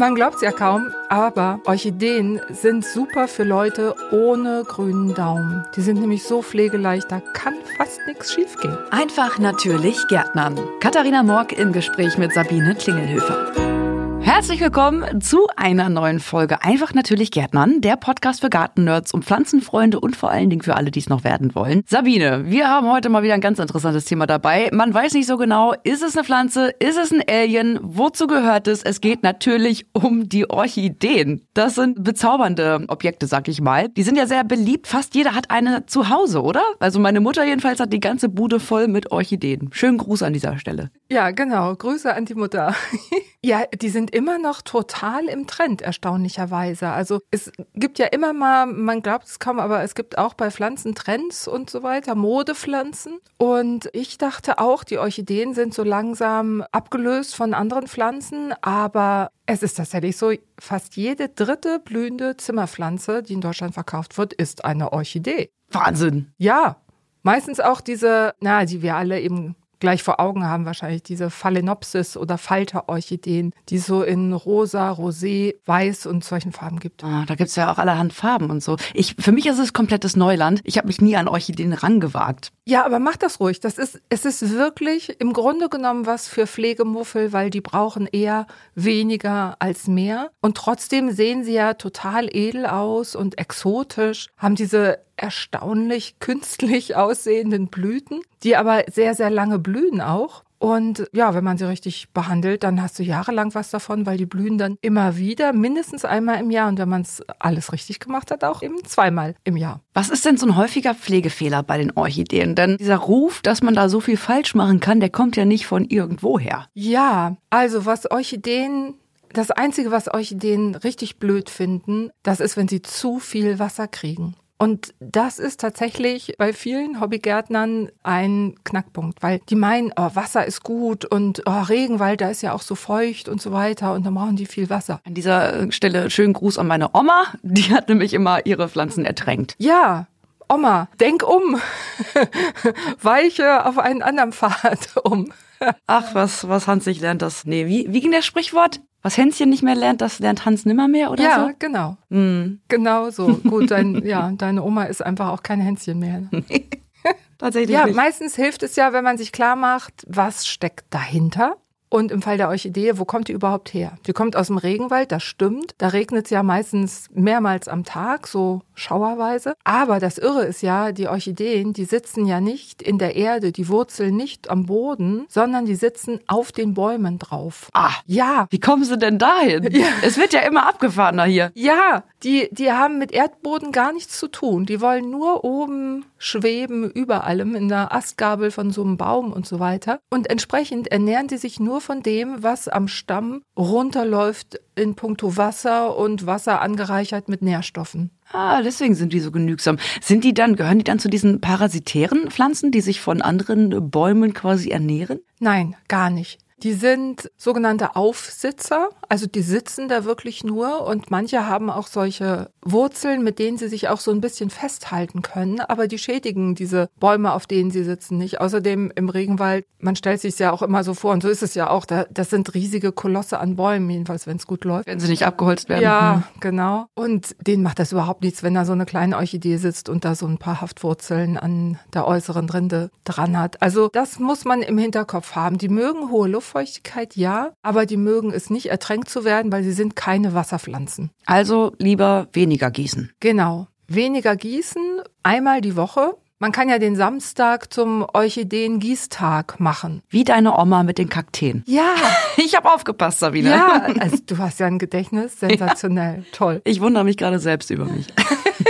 Man glaubt es ja kaum, aber Orchideen sind super für Leute ohne grünen Daumen. Die sind nämlich so pflegeleicht, da kann fast nichts schiefgehen. Einfach natürlich Gärtnern. Katharina Morg im Gespräch mit Sabine Klingelhöfer. Herzlich willkommen zu einer neuen Folge Einfach natürlich Gärtnern, der Podcast für Gartennerds und Pflanzenfreunde und vor allen Dingen für alle, die es noch werden wollen. Sabine, wir haben heute mal wieder ein ganz interessantes Thema dabei. Man weiß nicht so genau, ist es eine Pflanze, ist es ein Alien, wozu gehört es? Es geht natürlich um die Orchideen. Das sind bezaubernde Objekte, sag ich mal. Die sind ja sehr beliebt. Fast jeder hat eine zu Hause, oder? Also meine Mutter jedenfalls hat die ganze Bude voll mit Orchideen. Schönen Gruß an dieser Stelle. Ja, genau. Grüße an die Mutter. ja, die sind immer noch total im Trend, erstaunlicherweise. Also es gibt ja immer mal, man glaubt es kaum, aber es gibt auch bei Pflanzen Trends und so weiter, Modepflanzen. Und ich dachte auch, die Orchideen sind so langsam abgelöst von anderen Pflanzen, aber es ist tatsächlich so, fast jede dritte blühende Zimmerpflanze, die in Deutschland verkauft wird, ist eine Orchidee. Wahnsinn. Ja, Meistens auch diese, na, die wir alle eben gleich vor Augen haben, wahrscheinlich diese Phalaenopsis oder Falterorchideen, die so in rosa, rosé, weiß und solchen Farben gibt. Ah, da gibt's ja auch allerhand Farben und so. Ich, für mich ist es komplettes Neuland. Ich habe mich nie an Orchideen rangewagt. Ja, aber mach das ruhig. Das ist, es ist wirklich im Grunde genommen was für Pflegemuffel, weil die brauchen eher weniger als mehr. Und trotzdem sehen sie ja total edel aus und exotisch, haben diese erstaunlich künstlich aussehenden Blüten, die aber sehr, sehr lange blühen auch. Und ja, wenn man sie richtig behandelt, dann hast du jahrelang was davon, weil die blühen dann immer wieder, mindestens einmal im Jahr. Und wenn man es alles richtig gemacht hat, auch eben zweimal im Jahr. Was ist denn so ein häufiger Pflegefehler bei den Orchideen? Denn dieser Ruf, dass man da so viel falsch machen kann, der kommt ja nicht von irgendwoher. Ja, also was Orchideen das Einzige, was Orchideen richtig blöd finden, das ist, wenn sie zu viel Wasser kriegen. Und das ist tatsächlich bei vielen Hobbygärtnern ein Knackpunkt, weil die meinen, oh, Wasser ist gut und oh, Regenwald, da ist ja auch so feucht und so weiter und dann brauchen die viel Wasser. An dieser Stelle schönen Gruß an meine Oma, die hat nämlich immer ihre Pflanzen ertränkt. Ja, Oma, denk um. Weiche auf einen anderen Pfad um. Ach, was, was Hans nicht lernt, das. Nee, wie, wie ging das Sprichwort? Was Hänschen nicht mehr lernt, das lernt Hans nimmermehr oder ja, so? Ja, genau. Mm. Genau so. Gut, dein, ja, deine Oma ist einfach auch kein Hänschen mehr. Tatsächlich. Ja, nicht. meistens hilft es ja, wenn man sich klar macht, was steckt dahinter. Und im Fall der Orchidee, wo kommt die überhaupt her? Die kommt aus dem Regenwald, das stimmt. Da regnet es ja meistens mehrmals am Tag, so schauerweise. Aber das Irre ist ja, die Orchideen, die sitzen ja nicht in der Erde, die Wurzeln nicht am Boden, sondern die sitzen auf den Bäumen drauf. Ah, ja. Wie kommen sie denn dahin? Ja. Es wird ja immer abgefahrener hier. Ja, die, die haben mit Erdboden gar nichts zu tun. Die wollen nur oben schweben, über allem, in der Astgabel von so einem Baum und so weiter. Und entsprechend ernähren die sich nur von dem, was am Stamm runterläuft in puncto Wasser und Wasser angereichert mit Nährstoffen. Ah, deswegen sind die so genügsam. Sind die dann, gehören die dann zu diesen parasitären Pflanzen, die sich von anderen Bäumen quasi ernähren? Nein, gar nicht. Die sind sogenannte Aufsitzer, also die sitzen da wirklich nur und manche haben auch solche Wurzeln, mit denen sie sich auch so ein bisschen festhalten können, aber die schädigen diese Bäume, auf denen sie sitzen nicht. Außerdem im Regenwald, man stellt sich ja auch immer so vor und so ist es ja auch, da, das sind riesige Kolosse an Bäumen, jedenfalls wenn es gut läuft. Wenn sie nicht abgeholzt werden. Ja, hm. genau. Und denen macht das überhaupt nichts, wenn da so eine kleine Orchidee sitzt und da so ein paar Haftwurzeln an der äußeren Rinde dran hat. Also das muss man im Hinterkopf haben. Die mögen hohe Luft Luftfeuchtigkeit ja, aber die mögen es nicht ertränkt zu werden, weil sie sind keine Wasserpflanzen. Also lieber weniger gießen. Genau. Weniger gießen, einmal die Woche. Man kann ja den Samstag zum Orchideen-Gießtag machen. Wie deine Oma mit den Kakteen. Ja. Ich habe aufgepasst, Sabine. Ja, also du hast ja ein Gedächtnis, sensationell, ja. toll. Ich wundere mich gerade selbst über mich.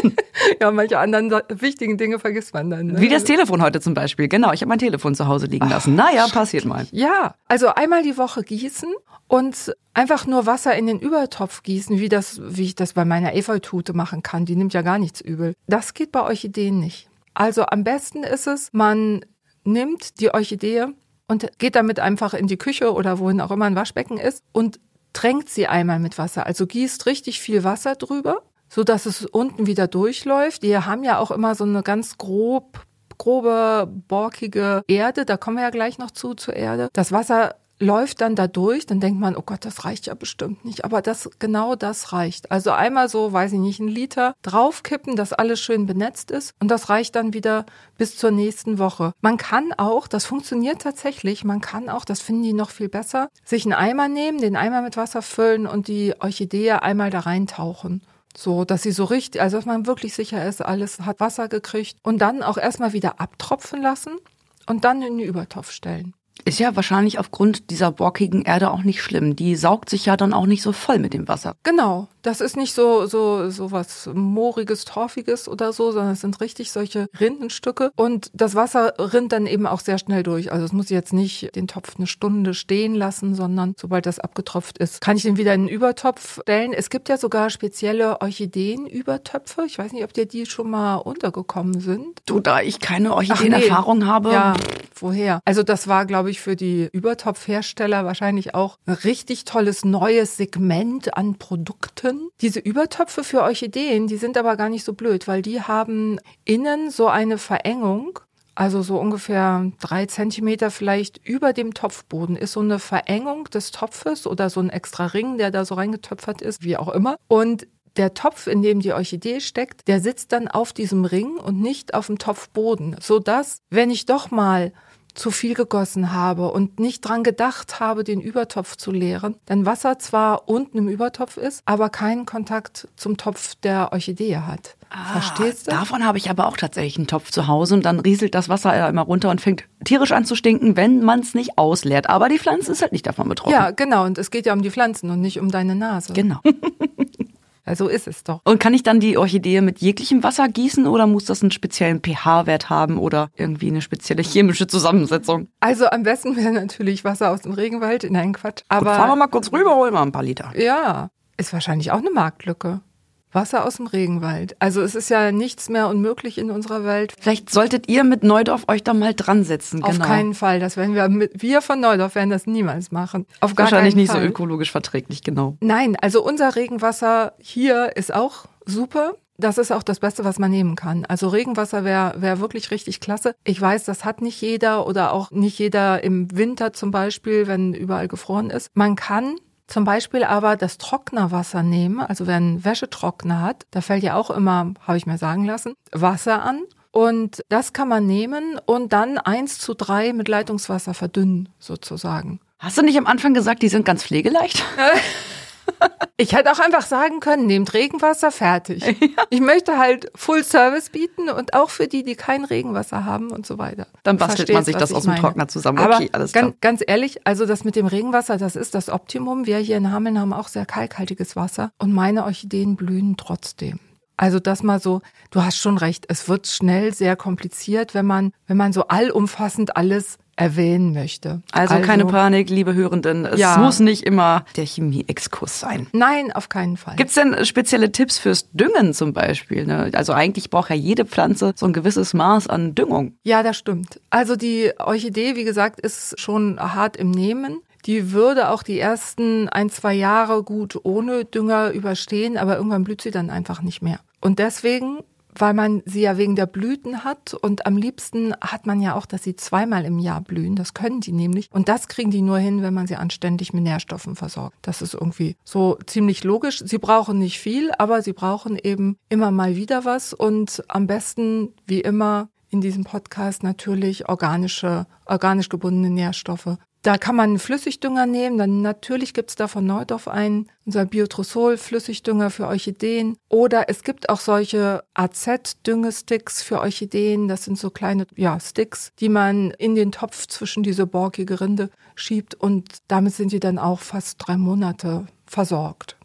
ja, manche anderen wichtigen Dinge vergisst man dann. Ne? Wie das Telefon heute zum Beispiel. Genau, ich habe mein Telefon zu Hause liegen lassen. Ach, naja, passiert mal. Ja, also einmal die Woche gießen und einfach nur Wasser in den Übertopf gießen, wie das, wie ich das bei meiner Efeutute machen kann. Die nimmt ja gar nichts übel. Das geht bei Orchideen nicht. Also am besten ist es, man nimmt die Orchidee und geht damit einfach in die Küche oder wohin auch immer ein Waschbecken ist und tränkt sie einmal mit Wasser. Also gießt richtig viel Wasser drüber so dass es unten wieder durchläuft. Die haben ja auch immer so eine ganz grob grobe, borkige Erde, da kommen wir ja gleich noch zu, zur Erde. Das Wasser läuft dann da durch, dann denkt man, oh Gott, das reicht ja bestimmt nicht. Aber das, genau das reicht. Also einmal so, weiß ich nicht, einen Liter draufkippen, dass alles schön benetzt ist. Und das reicht dann wieder bis zur nächsten Woche. Man kann auch, das funktioniert tatsächlich, man kann auch, das finden die noch viel besser, sich einen Eimer nehmen, den Eimer mit Wasser füllen und die Orchidee einmal da reintauchen. So, dass sie so richtig, also dass man wirklich sicher ist, alles hat Wasser gekriegt und dann auch erstmal wieder abtropfen lassen und dann in den Übertopf stellen. Ist ja wahrscheinlich aufgrund dieser borkigen Erde auch nicht schlimm. Die saugt sich ja dann auch nicht so voll mit dem Wasser. Genau. Das ist nicht so, so, so was mooriges, torfiges oder so, sondern es sind richtig solche Rindenstücke. Und das Wasser rinnt dann eben auch sehr schnell durch. Also es muss jetzt nicht den Topf eine Stunde stehen lassen, sondern sobald das abgetropft ist, kann ich den wieder in den Übertopf stellen. Es gibt ja sogar spezielle Orchideenübertöpfe. Ich weiß nicht, ob dir die schon mal untergekommen sind. Du, da ich keine Orchideenerfahrung nee. habe. Ja, woher? Also das war, glaube ich, für die Übertopfhersteller wahrscheinlich auch ein richtig tolles neues Segment an Produkten Töpfen. Diese Übertöpfe für Orchideen, die sind aber gar nicht so blöd, weil die haben innen so eine Verengung. Also so ungefähr drei Zentimeter vielleicht über dem Topfboden ist so eine Verengung des Topfes oder so ein extra Ring, der da so reingetöpfert ist, wie auch immer. Und der Topf, in dem die Orchidee steckt, der sitzt dann auf diesem Ring und nicht auf dem Topfboden, so dass, wenn ich doch mal zu viel gegossen habe und nicht dran gedacht habe, den Übertopf zu leeren, dann Wasser zwar unten im Übertopf ist, aber keinen Kontakt zum Topf der Orchidee hat. Ah, Verstehst du? Davon habe ich aber auch tatsächlich einen Topf zu Hause und dann rieselt das Wasser ja immer runter und fängt tierisch an zu stinken, wenn man es nicht ausleert. Aber die Pflanze ist halt nicht davon betroffen. Ja, genau. Und es geht ja um die Pflanzen und nicht um deine Nase. Genau. Also ist es doch. Und kann ich dann die Orchidee mit jeglichem Wasser gießen oder muss das einen speziellen pH-Wert haben oder irgendwie eine spezielle chemische Zusammensetzung? Also am besten wäre natürlich Wasser aus dem Regenwald. in einen Quatsch. Aber Gut, fahren wir mal kurz rüber, holen wir ein paar Liter. Ja, ist wahrscheinlich auch eine Marktlücke. Wasser aus dem Regenwald. Also es ist ja nichts mehr unmöglich in unserer Welt. Vielleicht solltet ihr mit Neudorf euch da mal dran setzen. Auf genau. keinen Fall. Das werden wir mit, wir von Neudorf werden das niemals machen. Auf gar Wahrscheinlich nicht Fall. so ökologisch verträglich, genau. Nein, also unser Regenwasser hier ist auch super. Das ist auch das Beste, was man nehmen kann. Also Regenwasser wäre wär wirklich richtig klasse. Ich weiß, das hat nicht jeder oder auch nicht jeder im Winter zum Beispiel, wenn überall gefroren ist. Man kann zum Beispiel aber das Trocknerwasser nehmen, also wer einen Wäschetrockner hat, da fällt ja auch immer, habe ich mir sagen lassen, Wasser an. Und das kann man nehmen und dann eins zu drei mit Leitungswasser verdünnen, sozusagen. Hast du nicht am Anfang gesagt, die sind ganz pflegeleicht? Ich hätte auch einfach sagen können, nehmt Regenwasser, fertig. Ja. Ich möchte halt Full Service bieten und auch für die, die kein Regenwasser haben und so weiter. Dann bastelt man sich das aus dem Trockner zusammen. Aber okay, alles klar. Ganz, ganz ehrlich, also das mit dem Regenwasser, das ist das Optimum. Wir hier in Hameln haben auch sehr kalkhaltiges Wasser und meine Orchideen blühen trotzdem. Also das mal so, du hast schon recht, es wird schnell sehr kompliziert, wenn man, wenn man so allumfassend alles erwähnen möchte. Also, also, keine Panik, liebe Hörenden. Es ja. muss nicht immer der Chemie-Exkurs sein. Nein, auf keinen Fall. Gibt es denn spezielle Tipps fürs Düngen zum Beispiel? Ne? Also eigentlich braucht ja jede Pflanze so ein gewisses Maß an Düngung. Ja, das stimmt. Also die Orchidee, wie gesagt, ist schon hart im Nehmen. Die würde auch die ersten ein, zwei Jahre gut ohne Dünger überstehen, aber irgendwann blüht sie dann einfach nicht mehr. Und deswegen weil man sie ja wegen der Blüten hat und am liebsten hat man ja auch, dass sie zweimal im Jahr blühen. Das können die nämlich. Und das kriegen die nur hin, wenn man sie anständig mit Nährstoffen versorgt. Das ist irgendwie so ziemlich logisch. Sie brauchen nicht viel, aber sie brauchen eben immer mal wieder was und am besten, wie immer, in diesem Podcast natürlich organische, organisch gebundene Nährstoffe. Da kann man Flüssigdünger nehmen, dann natürlich gibt's da von Neudorf einen, unser Biotrosol, Flüssigdünger für Orchideen. Oder es gibt auch solche AZ-Düngesticks für Orchideen. Das sind so kleine ja, Sticks, die man in den Topf zwischen diese borkige Rinde schiebt und damit sind die dann auch fast drei Monate versorgt.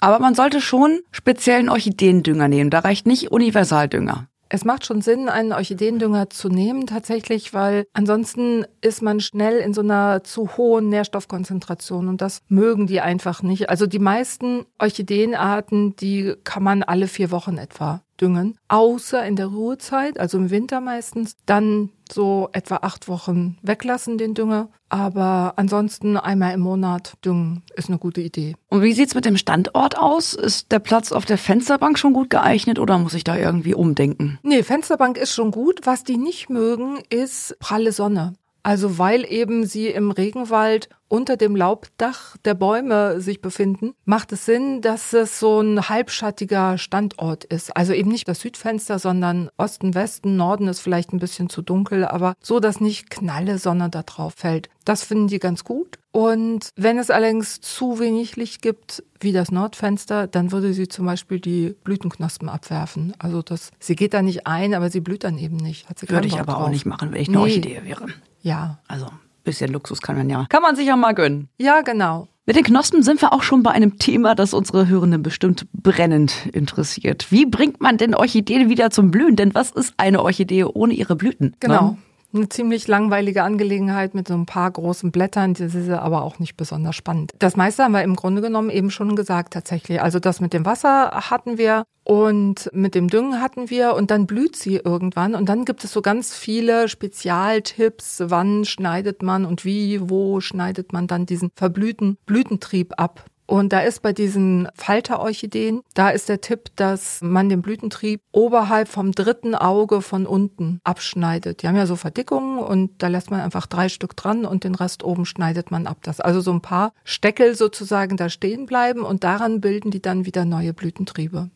Aber man sollte schon speziellen Orchideendünger nehmen. Da reicht nicht Universaldünger. Es macht schon Sinn, einen Orchideendünger zu nehmen, tatsächlich, weil ansonsten ist man schnell in so einer zu hohen Nährstoffkonzentration und das mögen die einfach nicht. Also die meisten Orchideenarten, die kann man alle vier Wochen etwa düngen, außer in der Ruhezeit, also im Winter meistens, dann so etwa acht Wochen weglassen den Dünger. Aber ansonsten einmal im Monat düngen ist eine gute Idee. Und wie sieht's mit dem Standort aus? Ist der Platz auf der Fensterbank schon gut geeignet oder muss ich da irgendwie umdenken? Nee, Fensterbank ist schon gut. Was die nicht mögen, ist pralle Sonne. Also weil eben sie im Regenwald unter dem Laubdach der Bäume sich befinden, macht es Sinn, dass es so ein halbschattiger Standort ist. Also eben nicht das Südfenster, sondern Osten, Westen, Norden ist vielleicht ein bisschen zu dunkel, aber so, dass nicht knalle Sonne da drauf fällt. Das finden die ganz gut. Und wenn es allerdings zu wenig Licht gibt, wie das Nordfenster, dann würde sie zum Beispiel die Blütenknospen abwerfen. Also das, sie geht da nicht ein, aber sie blüht dann eben nicht. Hat sie würde ich aber drauf. auch nicht machen, wenn ich eine nee. Orchidee wäre. Ja. Also bisschen Luxus kann man ja, kann man sich ja mal gönnen. Ja, genau. Mit den Knospen sind wir auch schon bei einem Thema, das unsere Hörenden bestimmt brennend interessiert. Wie bringt man denn Orchideen wieder zum Blühen? Denn was ist eine Orchidee ohne ihre Blüten? Genau. Ne? Eine ziemlich langweilige Angelegenheit mit so ein paar großen Blättern. Das ist aber auch nicht besonders spannend. Das meiste haben wir im Grunde genommen eben schon gesagt tatsächlich. Also das mit dem Wasser hatten wir und mit dem Düngen hatten wir und dann blüht sie irgendwann und dann gibt es so ganz viele Spezialtipps, wann schneidet man und wie, wo schneidet man dann diesen verblühten Blütentrieb ab. Und da ist bei diesen Falterorchideen, da ist der Tipp, dass man den Blütentrieb oberhalb vom dritten Auge von unten abschneidet. Die haben ja so Verdickungen und da lässt man einfach drei Stück dran und den Rest oben schneidet man ab. Das also so ein paar Steckel sozusagen da stehen bleiben und daran bilden die dann wieder neue Blütentriebe.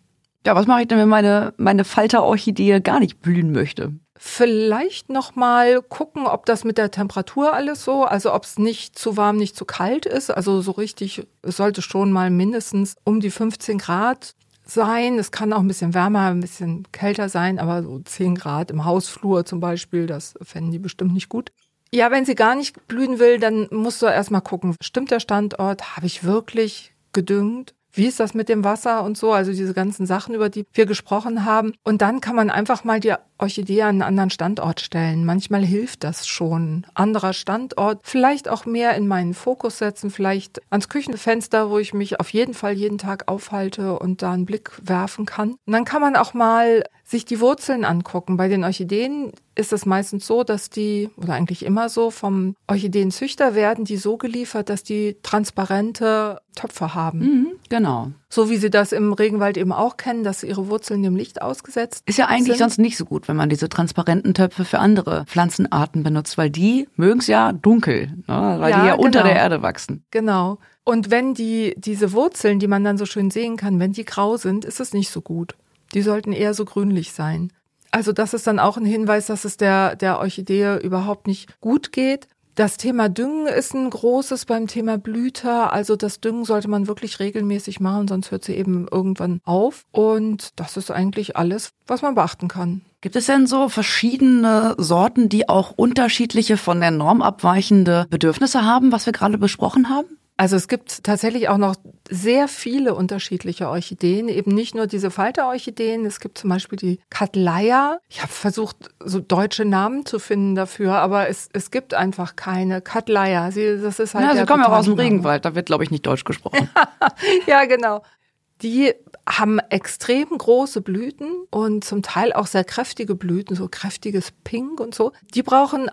Ja, was mache ich denn, wenn meine, meine Falterorchidee gar nicht blühen möchte? Vielleicht noch mal gucken, ob das mit der Temperatur alles so, also ob es nicht zu warm, nicht zu kalt ist. Also so richtig, es sollte schon mal mindestens um die 15 Grad sein. Es kann auch ein bisschen wärmer, ein bisschen kälter sein, aber so 10 Grad im Hausflur zum Beispiel, das fänden die bestimmt nicht gut. Ja, wenn sie gar nicht blühen will, dann musst du erstmal gucken, stimmt der Standort? Habe ich wirklich gedüngt? Wie ist das mit dem Wasser und so? Also diese ganzen Sachen, über die wir gesprochen haben. Und dann kann man einfach mal die Orchidee an einen anderen Standort stellen. Manchmal hilft das schon. Anderer Standort, vielleicht auch mehr in meinen Fokus setzen, vielleicht ans Küchenfenster, wo ich mich auf jeden Fall jeden Tag aufhalte und da einen Blick werfen kann. Und dann kann man auch mal sich die Wurzeln angucken. Bei den Orchideen ist es meistens so, dass die, oder eigentlich immer so, vom Orchideenzüchter werden die so geliefert, dass die transparente Töpfe haben. Mhm, genau. So wie sie das im Regenwald eben auch kennen, dass ihre Wurzeln dem Licht ausgesetzt Ist ja eigentlich sind. sonst nicht so gut, wenn man diese transparenten Töpfe für andere Pflanzenarten benutzt, weil die mögen es ja dunkel, ne? weil ja, die ja genau. unter der Erde wachsen. Genau. Und wenn die, diese Wurzeln, die man dann so schön sehen kann, wenn die grau sind, ist es nicht so gut. Die sollten eher so grünlich sein. Also das ist dann auch ein Hinweis, dass es der, der Orchidee überhaupt nicht gut geht. Das Thema Düngen ist ein großes beim Thema Blüter. Also das Düngen sollte man wirklich regelmäßig machen, sonst hört sie eben irgendwann auf. Und das ist eigentlich alles, was man beachten kann. Gibt es denn so verschiedene Sorten, die auch unterschiedliche von der Norm abweichende Bedürfnisse haben, was wir gerade besprochen haben? Also es gibt tatsächlich auch noch sehr viele unterschiedliche Orchideen, eben nicht nur diese Falterorchideen. Es gibt zum Beispiel die Katleia. Ich habe versucht, so deutsche Namen zu finden dafür, aber es, es gibt einfach keine Katleia. Sie, das ist halt. Ja, sie kommen ja auch aus dem Regenwald. Da wird, glaube ich, nicht Deutsch gesprochen. ja, genau. Die haben extrem große Blüten und zum Teil auch sehr kräftige Blüten, so kräftiges Pink und so. Die brauchen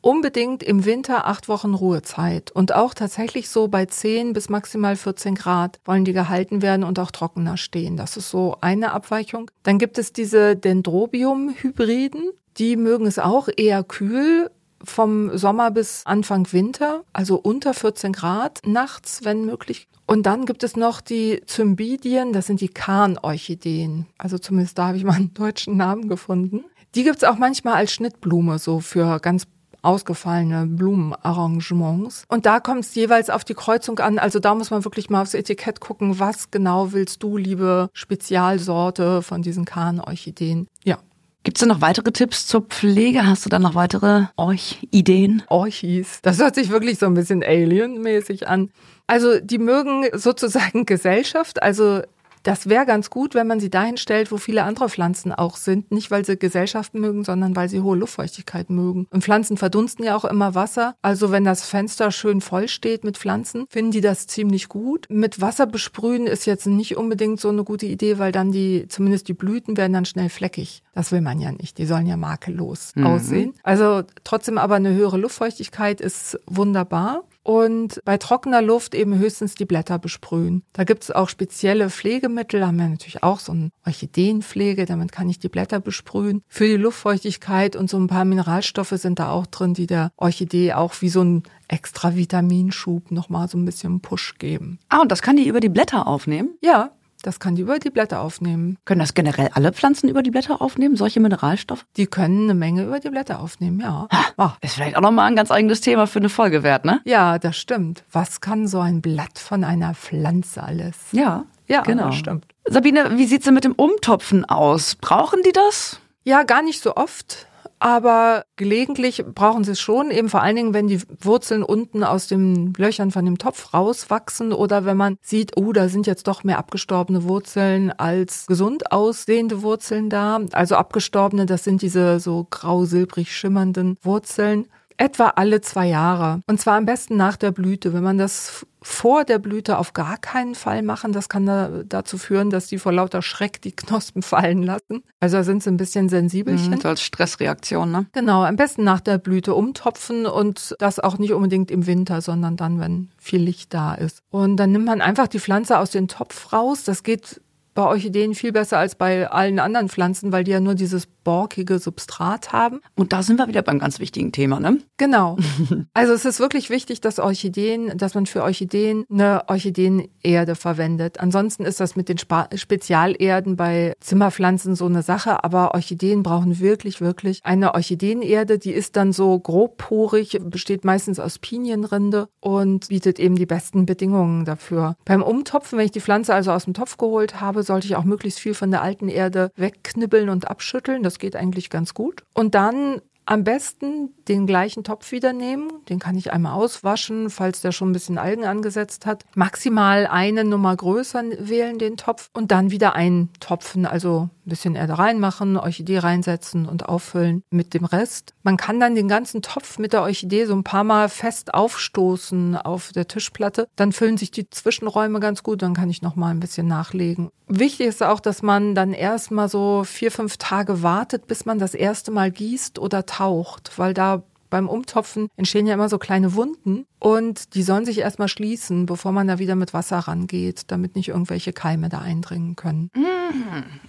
unbedingt im Winter acht Wochen Ruhezeit und auch tatsächlich so bei 10 bis maximal 14 Grad wollen die gehalten werden und auch trockener stehen. Das ist so eine Abweichung. Dann gibt es diese Dendrobium-Hybriden. Die mögen es auch eher kühl, vom Sommer bis Anfang Winter, also unter 14 Grad nachts, wenn möglich. Und dann gibt es noch die Zymbidien, das sind die Kahnorchideen. Also zumindest da habe ich mal einen deutschen Namen gefunden. Die gibt es auch manchmal als Schnittblume, so für ganz ausgefallene Blumenarrangements. Und da kommt es jeweils auf die Kreuzung an. Also da muss man wirklich mal aufs Etikett gucken, was genau willst du, liebe Spezialsorte von diesen Kahnorchideen. Ja, Gibt es denn noch weitere Tipps zur Pflege? Hast du da noch weitere Orch-Ideen? Orchis. Das hört sich wirklich so ein bisschen Alien-mäßig an. Also die mögen sozusagen Gesellschaft, also das wäre ganz gut, wenn man sie dahin stellt, wo viele andere Pflanzen auch sind. Nicht, weil sie Gesellschaft mögen, sondern weil sie hohe Luftfeuchtigkeit mögen. Und Pflanzen verdunsten ja auch immer Wasser. Also wenn das Fenster schön voll steht mit Pflanzen, finden die das ziemlich gut. Mit Wasser besprühen ist jetzt nicht unbedingt so eine gute Idee, weil dann die, zumindest die Blüten werden dann schnell fleckig. Das will man ja nicht. Die sollen ja makellos mhm. aussehen. Also trotzdem aber eine höhere Luftfeuchtigkeit ist wunderbar. Und bei trockener Luft eben höchstens die Blätter besprühen. Da gibt es auch spezielle Pflegemittel, da haben wir natürlich auch so eine Orchideenpflege, damit kann ich die Blätter besprühen. Für die Luftfeuchtigkeit und so ein paar Mineralstoffe sind da auch drin, die der Orchidee auch wie so ein extra Vitaminschub nochmal so ein bisschen Push geben. Ah, und das kann die über die Blätter aufnehmen? Ja, das kann die über die Blätter aufnehmen. Können das generell alle Pflanzen über die Blätter aufnehmen, solche Mineralstoffe? Die können eine Menge über die Blätter aufnehmen, ja. Ha, ist vielleicht auch nochmal ein ganz eigenes Thema für eine Folge wert, ne? Ja, das stimmt. Was kann so ein Blatt von einer Pflanze alles? Ja, Ja, genau. das stimmt. Sabine, wie sieht's denn mit dem Umtopfen aus? Brauchen die das? Ja, gar nicht so oft. Aber gelegentlich brauchen sie es schon, eben vor allen Dingen, wenn die Wurzeln unten aus den Löchern von dem Topf rauswachsen oder wenn man sieht, oh, da sind jetzt doch mehr abgestorbene Wurzeln als gesund aussehende Wurzeln da. Also abgestorbene, das sind diese so grau-silbrig schimmernden Wurzeln. Etwa alle zwei Jahre. Und zwar am besten nach der Blüte. Wenn man das vor der Blüte auf gar keinen Fall machen, das kann da, dazu führen, dass die vor lauter Schreck die Knospen fallen lassen. Also da sind sie ein bisschen sensibelchen. So als Stressreaktion, ne? Genau, am besten nach der Blüte umtopfen und das auch nicht unbedingt im Winter, sondern dann, wenn viel Licht da ist. Und dann nimmt man einfach die Pflanze aus dem Topf raus. Das geht bei Orchideen viel besser als bei allen anderen Pflanzen, weil die ja nur dieses borkige Substrat haben. Und da sind wir wieder beim ganz wichtigen Thema, ne? Genau. Also es ist wirklich wichtig, dass Orchideen, dass man für Orchideen eine Orchideenerde verwendet. Ansonsten ist das mit den Spa Spezialerden bei Zimmerpflanzen so eine Sache, aber Orchideen brauchen wirklich, wirklich eine Orchideenerde. Die ist dann so grobporig, besteht meistens aus Pinienrinde und bietet eben die besten Bedingungen dafür. Beim Umtopfen, wenn ich die Pflanze also aus dem Topf geholt habe, sollte ich auch möglichst viel von der alten Erde wegknibbeln und abschütteln. Das geht eigentlich ganz gut. Und dann am besten den gleichen Topf wieder nehmen. Den kann ich einmal auswaschen, falls der schon ein bisschen Algen angesetzt hat. Maximal eine Nummer größer wählen den Topf und dann wieder eintopfen, also ein bisschen Erde reinmachen, Orchidee reinsetzen und auffüllen mit dem Rest. Man kann dann den ganzen Topf mit der Orchidee so ein paar Mal fest aufstoßen auf der Tischplatte. Dann füllen sich die Zwischenräume ganz gut, dann kann ich noch mal ein bisschen nachlegen. Wichtig ist auch, dass man dann erstmal so vier, fünf Tage wartet, bis man das erste Mal gießt oder taucht, weil da beim Umtopfen entstehen ja immer so kleine Wunden und die sollen sich erstmal schließen, bevor man da wieder mit Wasser rangeht, damit nicht irgendwelche Keime da eindringen können.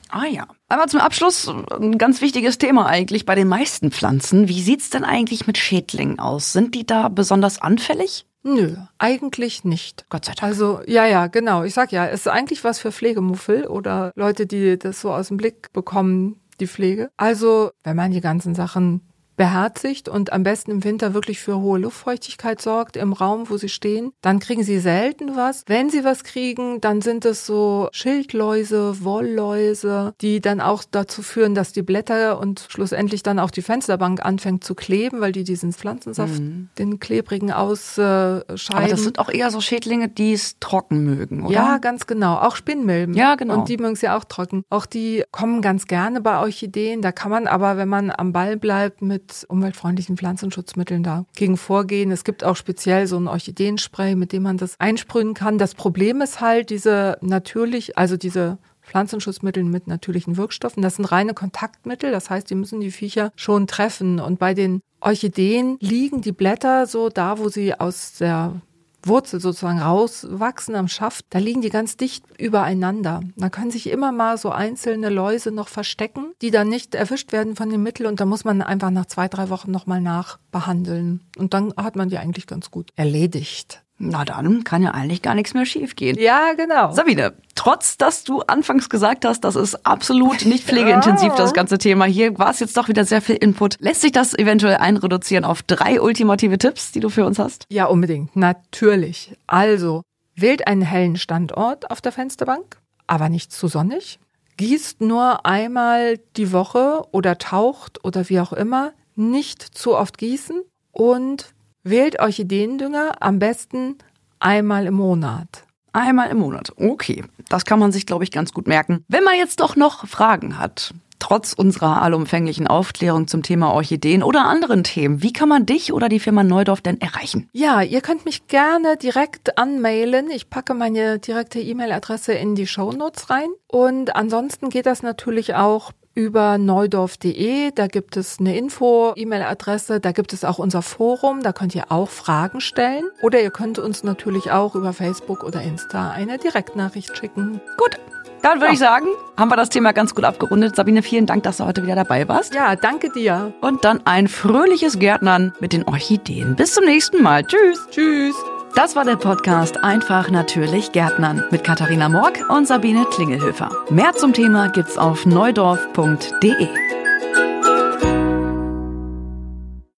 Ah ja. Aber zum Abschluss ein ganz wichtiges Thema eigentlich bei den meisten Pflanzen. Wie sieht's denn eigentlich mit Schädlingen aus? Sind die da besonders anfällig? Nö, eigentlich nicht. Gott sei Dank. Also, ja, ja, genau. Ich sag ja, es ist eigentlich was für Pflegemuffel oder Leute, die das so aus dem Blick bekommen, die Pflege. Also, wenn man die ganzen Sachen beherzigt und am besten im Winter wirklich für hohe Luftfeuchtigkeit sorgt im Raum, wo sie stehen, dann kriegen sie selten was. Wenn sie was kriegen, dann sind es so Schildläuse, Wollläuse, die dann auch dazu führen, dass die Blätter und schlussendlich dann auch die Fensterbank anfängt zu kleben, weil die diesen Pflanzensaft, den klebrigen ausscheiden. Aber das sind auch eher so Schädlinge, die es trocken mögen, oder? Ja, ganz genau. Auch Spinnmilben. Ja, genau. Und die mögen es ja auch trocken. Auch die kommen ganz gerne bei Orchideen. Da kann man aber, wenn man am Ball bleibt, mit umweltfreundlichen Pflanzenschutzmitteln dagegen vorgehen. Es gibt auch speziell so ein Orchideenspray, mit dem man das einsprühen kann. Das Problem ist halt diese natürlich, also diese Pflanzenschutzmittel mit natürlichen Wirkstoffen. Das sind reine Kontaktmittel, das heißt, die müssen die Viecher schon treffen. Und bei den Orchideen liegen die Blätter so da, wo sie aus der Wurzel sozusagen rauswachsen am Schaft, da liegen die ganz dicht übereinander. Da können sich immer mal so einzelne Läuse noch verstecken, die dann nicht erwischt werden von dem Mittel und da muss man einfach nach zwei, drei Wochen nochmal nachbehandeln. Und dann hat man die eigentlich ganz gut erledigt. Na dann kann ja eigentlich gar nichts mehr schiefgehen. Ja, genau. Sabine, trotz dass du anfangs gesagt hast, das ist absolut nicht pflegeintensiv, das ganze Thema, hier war es jetzt doch wieder sehr viel Input. Lässt sich das eventuell einreduzieren auf drei ultimative Tipps, die du für uns hast? Ja, unbedingt. Natürlich. Also, wählt einen hellen Standort auf der Fensterbank, aber nicht zu sonnig. Gießt nur einmal die Woche oder taucht oder wie auch immer. Nicht zu oft gießen und wählt Orchideendünger am besten einmal im Monat. Einmal im Monat. Okay, das kann man sich, glaube ich, ganz gut merken. Wenn man jetzt doch noch Fragen hat, trotz unserer allumfänglichen Aufklärung zum Thema Orchideen oder anderen Themen, wie kann man dich oder die Firma Neudorf denn erreichen? Ja, ihr könnt mich gerne direkt anmailen. Ich packe meine direkte E-Mail-Adresse in die Shownotes rein. Und ansonsten geht das natürlich auch über neudorf.de. Da gibt es eine Info, E-Mail-Adresse, da gibt es auch unser Forum, da könnt ihr auch Fragen stellen. Oder ihr könnt uns natürlich auch über Facebook oder Insta eine Direktnachricht schicken. Gut, dann würde ja. ich sagen, haben wir das Thema ganz gut abgerundet. Sabine, vielen Dank, dass du heute wieder dabei warst. Ja, danke dir. Und dann ein fröhliches Gärtnern mit den Orchideen. Bis zum nächsten Mal. Tschüss. Tschüss. Das war der Podcast Einfach natürlich Gärtnern mit Katharina Morg und Sabine Klingelhöfer. Mehr zum Thema gibt's auf neudorf.de.